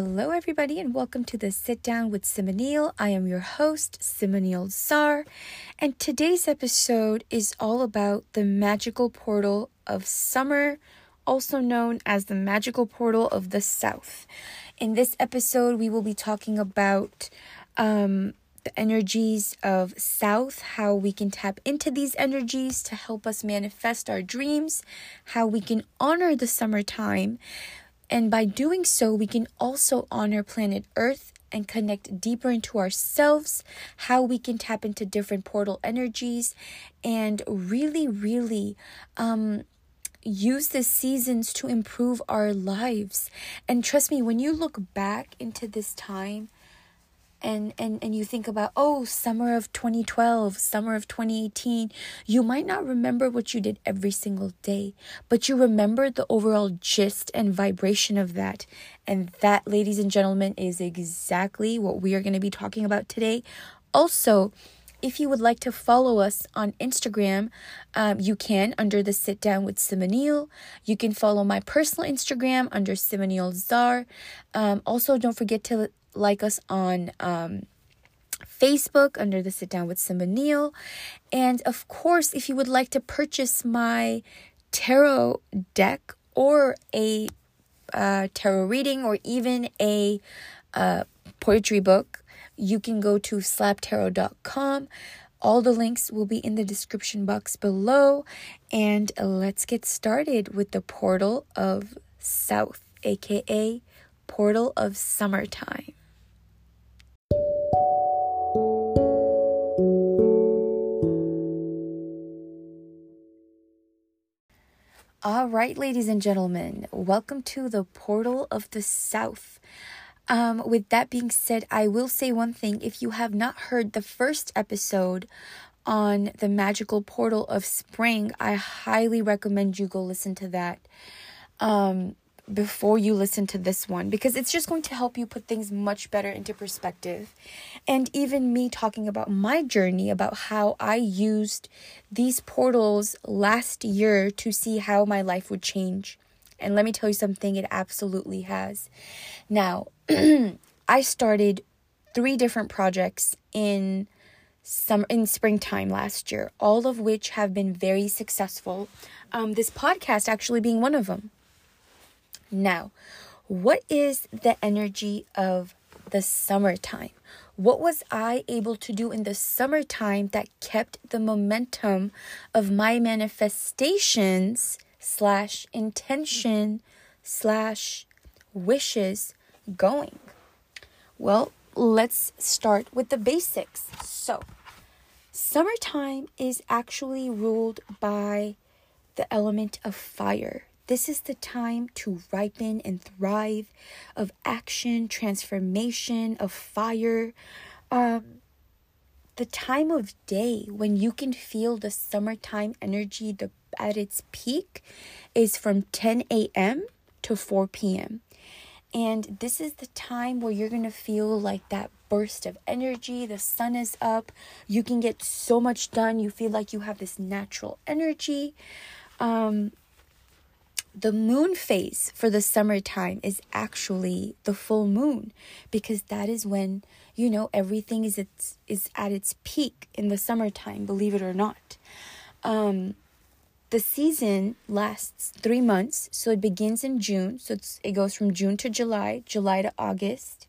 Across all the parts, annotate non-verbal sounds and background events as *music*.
Hello, everybody, and welcome to the Sit Down with Simoneel. I am your host, Simoneel Czar, and today's episode is all about the magical portal of summer, also known as the magical portal of the South. In this episode, we will be talking about um, the energies of South, how we can tap into these energies to help us manifest our dreams, how we can honor the summertime and by doing so, we can also honor planet Earth and connect deeper into ourselves, how we can tap into different portal energies, and really, really um, use the seasons to improve our lives. And trust me, when you look back into this time, and and and you think about oh summer of 2012 summer of 2018 you might not remember what you did every single day but you remember the overall gist and vibration of that and that ladies and gentlemen is exactly what we are going to be talking about today also if you would like to follow us on Instagram, um, you can under the Sit Down with Simoneel. You can follow my personal Instagram under Simoneel Czar. Um, also, don't forget to like us on um, Facebook under the Sit Down with Simoneel. And of course, if you would like to purchase my tarot deck or a uh, tarot reading or even a uh, poetry book, you can go to slaptarot.com. All the links will be in the description box below. And let's get started with the portal of South, aka portal of summertime. All right, ladies and gentlemen, welcome to the portal of the South. Um, with that being said, I will say one thing. If you have not heard the first episode on the magical portal of spring, I highly recommend you go listen to that. Um, before you listen to this one because it's just going to help you put things much better into perspective. And even me talking about my journey, about how I used these portals last year to see how my life would change. And let me tell you something, it absolutely has. Now, *clears throat* I started three different projects in summer in springtime last year, all of which have been very successful. Um, this podcast actually being one of them. Now, what is the energy of the summertime? What was I able to do in the summertime that kept the momentum of my manifestations slash intention slash wishes going? Well, let's start with the basics. So, summertime is actually ruled by the element of fire. This is the time to ripen and thrive of action, transformation, of fire. Um, the time of day when you can feel the summertime energy the, at its peak is from 10 a.m. to 4 p.m. And this is the time where you're going to feel like that burst of energy. The sun is up. You can get so much done. You feel like you have this natural energy. Um, the moon phase for the summertime is actually the full moon because that is when you know everything is its is at its peak in the summertime believe it or not. Um the season lasts 3 months so it begins in June so it goes from June to July July to August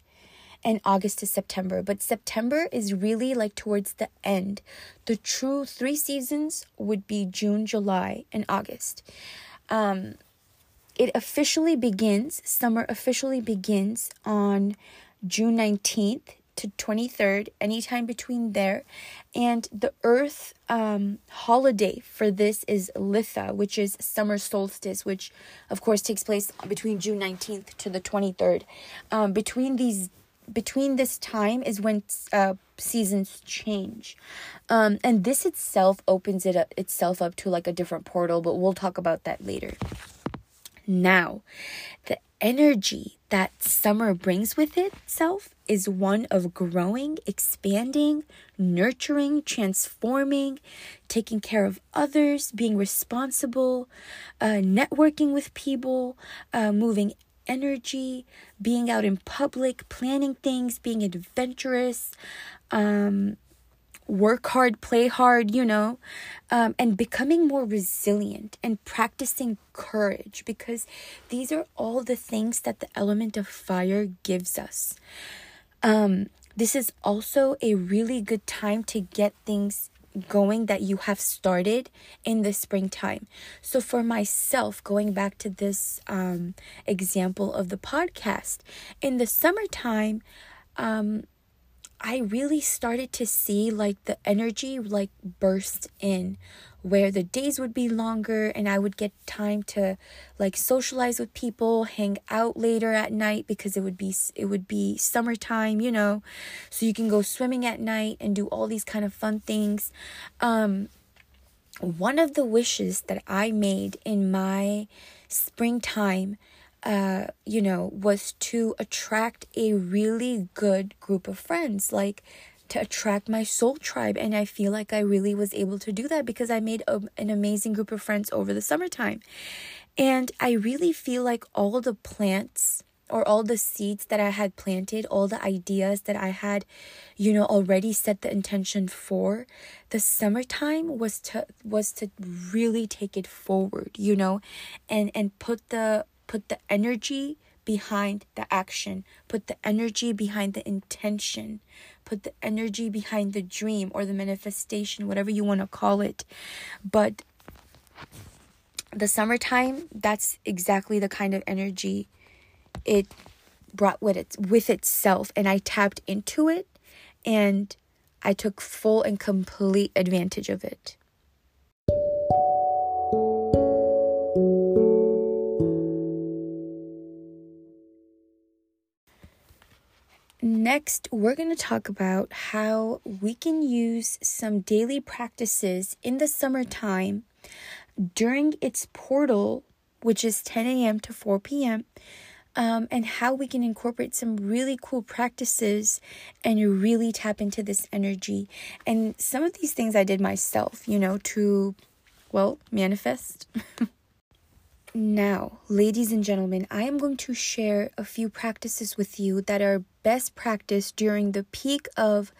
and August to September. But September is really like towards the end. The true 3 seasons would be June July and August. Um it officially begins, summer officially begins on June 19th to 23rd, anytime between there. And the Earth um, holiday for this is Litha, which is summer solstice, which of course takes place between June 19th to the 23rd. Um, between these between this time is when uh, seasons change um, and this itself opens it up itself up to like a different portal but we'll talk about that later now. The energy that summer brings with itself is one of growing, expanding, nurturing, transforming, taking care of others, being responsible, uh, networking with people, uh, moving energy, being out in public, planning things, being adventurous, um, work hard, play hard, you know, um, and becoming more resilient and practicing courage because these are all the things that the element of fire gives us. Um, this is also a really good time to get things going that you have started in the springtime. So, for myself, going back to this um, example of the podcast, in the summertime, um, I really started to see like the energy like burst in where the days would be longer and I would get time to like socialize with people, hang out later at night because it would be it would be summertime, you know. So you can go swimming at night and do all these kind of fun things. Um one of the wishes that I made in my springtime uh, you know, was to attract a really good group of friends, like to attract my soul tribe. And I feel like I really was able to do that because I made a, an amazing group of friends over the summertime. And I really feel like all the plants or all the seeds that I had planted, all the ideas that I had, you know, already set the intention for, the summertime was to was to really take it forward, you know, and and put the Put the energy behind the action. Put the energy behind the intention. Put the energy behind the dream or the manifestation, whatever you want to call it. But the summertime, that's exactly the kind of energy it brought with it with itself and I tapped into it and I took full and complete advantage of it. Next, we're going to talk about how we can use some daily practices in the summertime during its portal, which is 10 a.m. to 4 p.m., um, and how we can incorporate some really cool practices and really tap into this energy. And some of these things I did myself, you know, to, well, manifest. *laughs* Now, ladies and gentlemen, I am going to share a few practices with you that are best practice during the peak of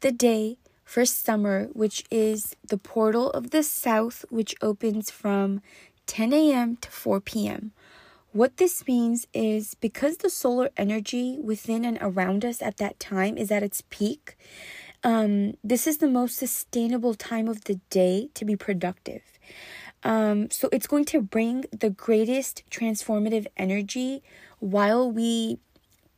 the day for summer, which is the portal of the south, which opens from 10 a.m. to 4 p.m. What this means is because the solar energy within and around us at that time is at its peak, um, this is the most sustainable time of the day to be productive. Um, so it's going to bring the greatest transformative energy while we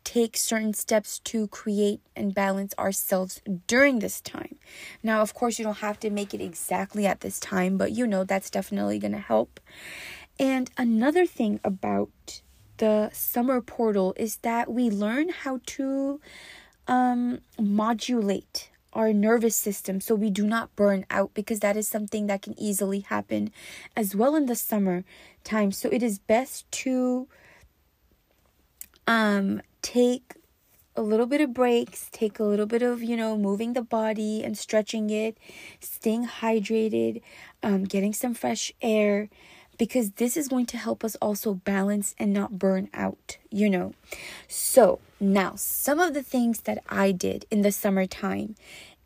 take certain steps to create and balance ourselves during this time. Now, of course, you don't have to make it exactly at this time, but you know that's definitely going to help. And another thing about the summer portal is that we learn how to um, modulate our nervous system so we do not burn out because that is something that can easily happen as well in the summer time. So it is best to um take a little bit of breaks, take a little bit of, you know, moving the body and stretching it, staying hydrated, um, getting some fresh air, because this is going to help us also balance and not burn out, you know. So, now some of the things that I did in the summertime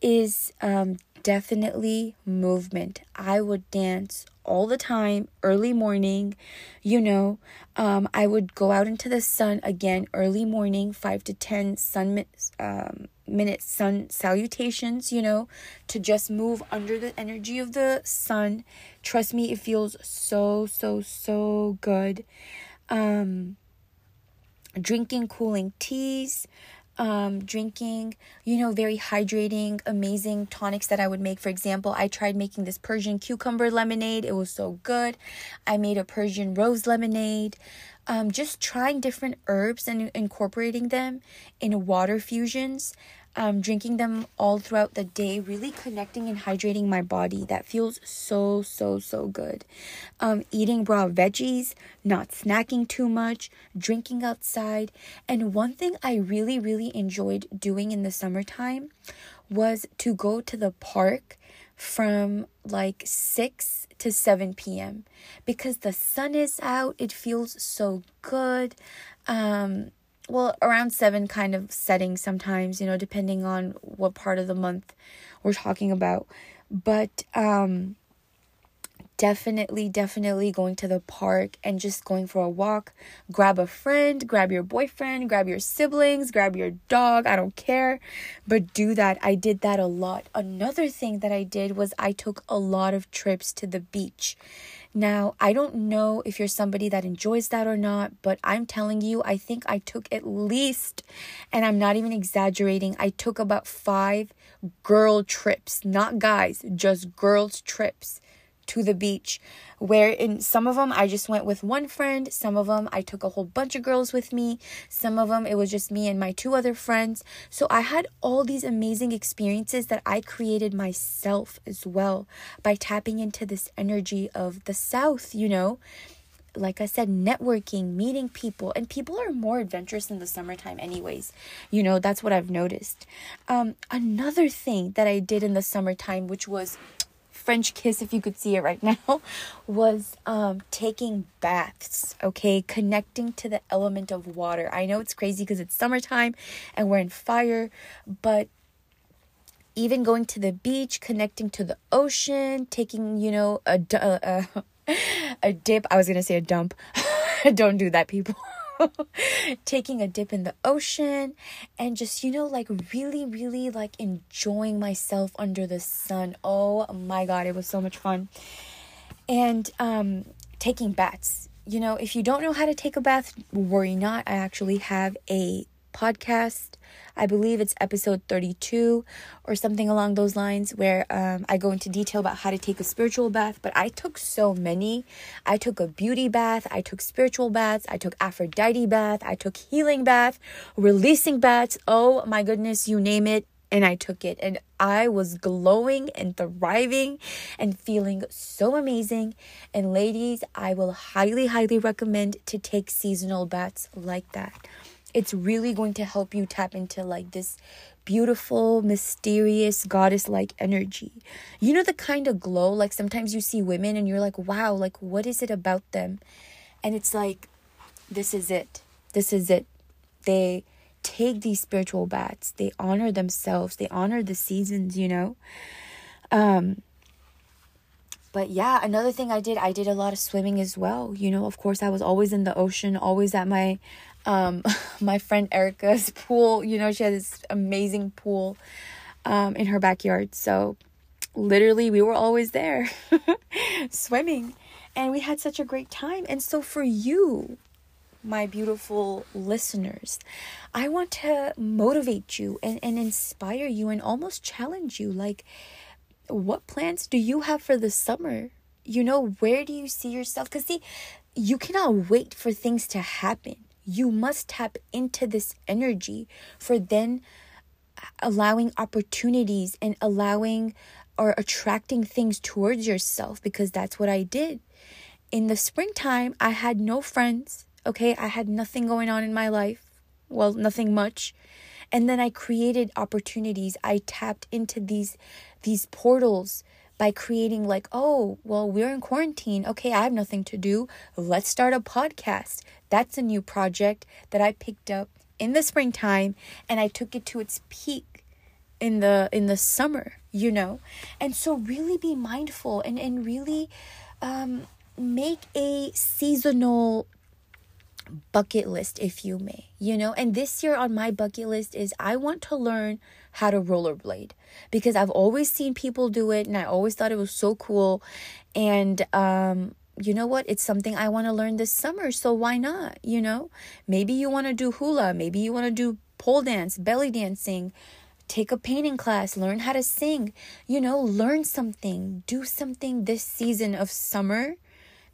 is um, definitely movement. I would dance all the time, early morning. You know, um, I would go out into the sun again, early morning, five to ten sun um, minute sun salutations. You know, to just move under the energy of the sun. Trust me, it feels so so so good. Um, drinking cooling teas um, drinking, you know, very hydrating, amazing tonics that I would make. For example, I tried making this Persian cucumber lemonade. It was so good. I made a Persian rose lemonade. Um, just trying different herbs and incorporating them in water fusions um, drinking them all throughout the day, really connecting and hydrating my body. That feels so, so, so good. Um, eating raw veggies, not snacking too much, drinking outside. And one thing I really, really enjoyed doing in the summertime was to go to the park from like 6 to 7 p.m. because the sun is out. It feels so good. Um, well, around 7 kind of setting sometimes, you know, depending on what part of the month we're talking about. But um definitely, definitely going to the park and just going for a walk. Grab a friend, grab your boyfriend, grab your siblings, grab your dog. I don't care. But do that. I did that a lot. Another thing that I did was I took a lot of trips to the beach. Now, I don't know if you're somebody that enjoys that or not, but I'm telling you, I think I took at least, and I'm not even exaggerating, I took about five girl trips, not guys, just girls' trips to the beach where in some of them I just went with one friend, some of them I took a whole bunch of girls with me, some of them it was just me and my two other friends. So I had all these amazing experiences that I created myself as well by tapping into this energy of the south, you know like I said, networking, meeting people, and people are more adventurous in the summertime, anyways. You know, that's what I've noticed. Um, another thing that I did in the summertime, which was French kiss, if you could see it right now, *laughs* was um, taking baths, okay? Connecting to the element of water. I know it's crazy because it's summertime and we're in fire, but even going to the beach, connecting to the ocean, taking, you know, a, *laughs* a, a dip. I was going to say a dump. *laughs* Don't do that, people. *laughs* taking a dip in the ocean and just you know like really really like enjoying myself under the sun. Oh my god it was so much fun. And um taking baths. You know if you don't know how to take a bath worry not. I actually have a podcast. I believe it's episode 32 or something along those lines, where um, I go into detail about how to take a spiritual bath. But I took so many. I took a beauty bath, I took spiritual baths, I took Aphrodite bath, I took healing bath, releasing baths. Oh my goodness, you name it. And I took it, and I was glowing and thriving and feeling so amazing. And ladies, I will highly, highly recommend to take seasonal baths like that it's really going to help you tap into like this beautiful, mysterious, goddess like energy. You know, the kind of glow, like sometimes you see women and you're like, wow, like what is it about them? And it's like, this is it. This is it. They take these spiritual baths, they honor themselves, they honor the seasons, you know? Um, but yeah, another thing I did, I did a lot of swimming as well. You know, of course, I was always in the ocean, always at my um, *laughs* my friend Erica's pool. You know, she has this amazing pool um, in her backyard. So literally, we were always there *laughs* swimming. And we had such a great time. And so, for you, my beautiful listeners, I want to motivate you and, and inspire you and almost challenge you. Like, what plans do you have for the summer? You know, where do you see yourself? Because, see, you cannot wait for things to happen you must tap into this energy for then allowing opportunities and allowing or attracting things towards yourself because that's what I did. In the springtime, I had no friends, okay? I had nothing going on in my life. Well, nothing much. And then I created opportunities. I tapped into these these portals by creating like, "Oh, well, we're in quarantine. Okay, I have nothing to do. Let's start a podcast." That's a new project that I picked up in the springtime and I took it to its peak in the in the summer, you know. And so really be mindful and and really um make a seasonal bucket list if you may you know and this year on my bucket list is i want to learn how to rollerblade because i've always seen people do it and i always thought it was so cool and um you know what? It's something I want to learn this summer. So why not? You know, maybe you want to do hula, maybe you want to do pole dance, belly dancing, take a painting class, learn how to sing, you know, learn something, do something this season of summer,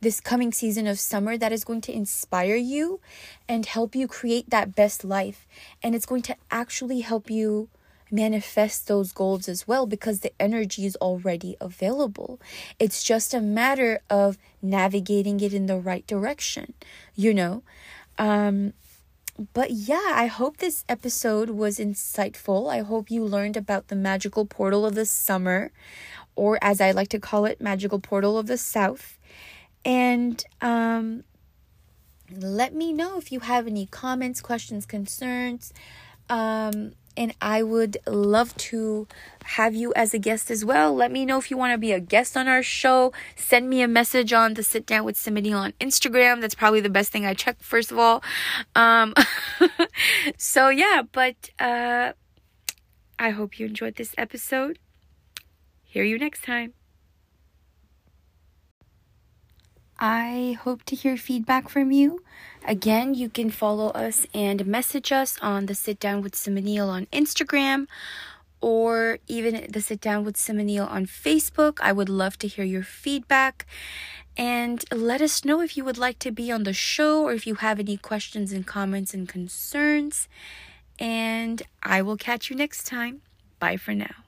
this coming season of summer that is going to inspire you and help you create that best life. And it's going to actually help you manifest those goals as well because the energy is already available. It's just a matter of navigating it in the right direction, you know? Um, but yeah, I hope this episode was insightful. I hope you learned about the magical portal of the summer or as I like to call it, Magical Portal of the South. And um, let me know if you have any comments, questions, concerns. Um, and I would love to have you as a guest as well. Let me know if you want to be a guest on our show. Send me a message on the Sit Down with Simone on Instagram. That's probably the best thing I check first of all. Um, *laughs* so yeah, but uh, I hope you enjoyed this episode. Hear you next time. I hope to hear feedback from you. Again, you can follow us and message us on the Sit Down with Simoneel on Instagram or even the Sit Down with Simoneel on Facebook. I would love to hear your feedback. And let us know if you would like to be on the show or if you have any questions and comments and concerns. And I will catch you next time. Bye for now.